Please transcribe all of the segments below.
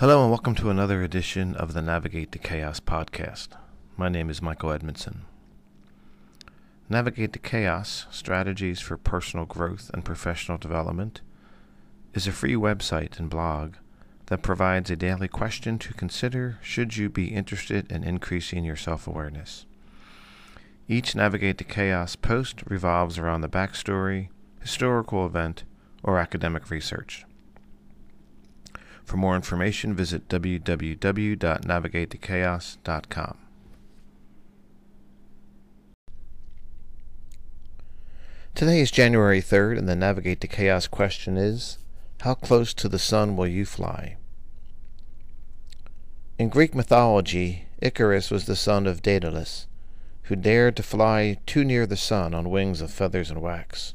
Hello, and welcome to another edition of the Navigate the Chaos podcast. My name is Michael Edmondson. Navigate the Chaos Strategies for Personal Growth and Professional Development is a free website and blog that provides a daily question to consider should you be interested in increasing your self awareness. Each Navigate the Chaos post revolves around the backstory, historical event, or academic research. For more information, visit www.navigatethechaos.com. Today is January 3rd, and the Navigate the Chaos question is How close to the sun will you fly? In Greek mythology, Icarus was the son of Daedalus, who dared to fly too near the sun on wings of feathers and wax.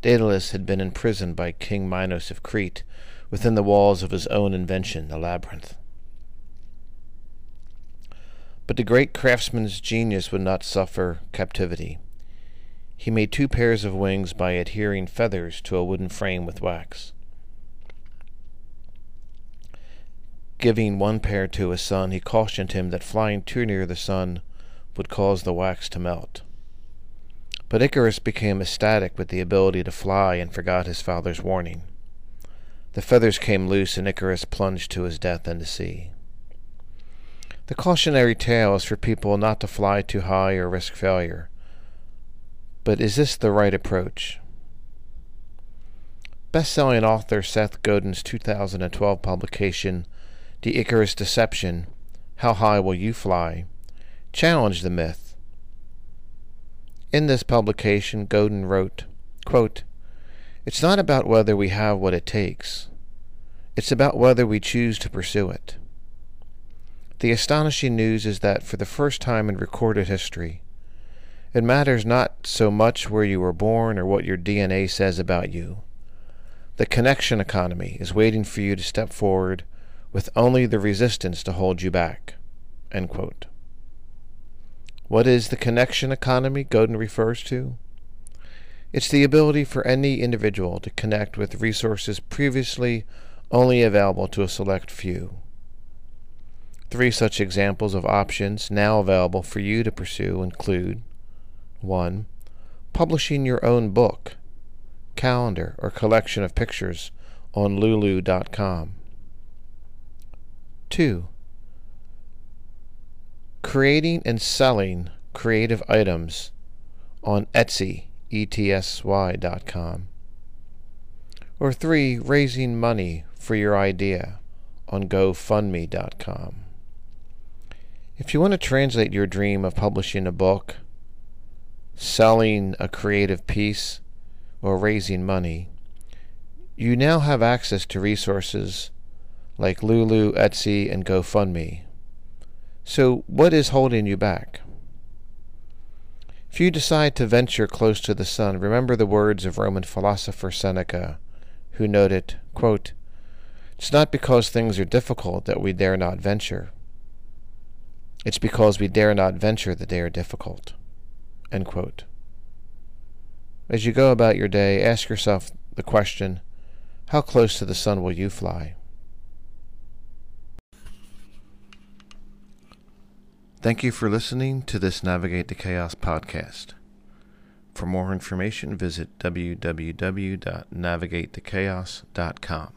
Daedalus had been imprisoned by King Minos of Crete within the walls of his own invention, the labyrinth. But the great craftsman's genius would not suffer captivity. He made two pairs of wings by adhering feathers to a wooden frame with wax. Giving one pair to his son, he cautioned him that flying too near the sun would cause the wax to melt. But Icarus became ecstatic with the ability to fly and forgot his father's warning. The feathers came loose, and Icarus plunged to his death in the sea. The cautionary tale is for people not to fly too high or risk failure. But is this the right approach? Best-selling author Seth Godin's 2012 publication, The Icarus Deception, How High Will You Fly, challenged the myth. In this publication, Godin wrote, quote, it's not about whether we have what it takes. It's about whether we choose to pursue it. The astonishing news is that for the first time in recorded history, it matters not so much where you were born or what your DNA says about you. The connection economy is waiting for you to step forward with only the resistance to hold you back. What is the connection economy Godin refers to? It's the ability for any individual to connect with resources previously only available to a select few. Three such examples of options now available for you to pursue include 1. Publishing your own book, calendar, or collection of pictures on lulu.com. 2. Creating and selling creative items on Etsy etsy.com. Or three, raising money for your idea on gofundme.com. If you want to translate your dream of publishing a book, selling a creative piece, or raising money, you now have access to resources like Lulu, Etsy, and GoFundMe. So, what is holding you back? If you decide to venture close to the sun, remember the words of Roman philosopher Seneca, who noted, quote, It's not because things are difficult that we dare not venture. It's because we dare not venture that they are difficult. As you go about your day, ask yourself the question, How close to the sun will you fly? Thank you for listening to this Navigate the Chaos podcast. For more information, visit www.navigatethechaos.com.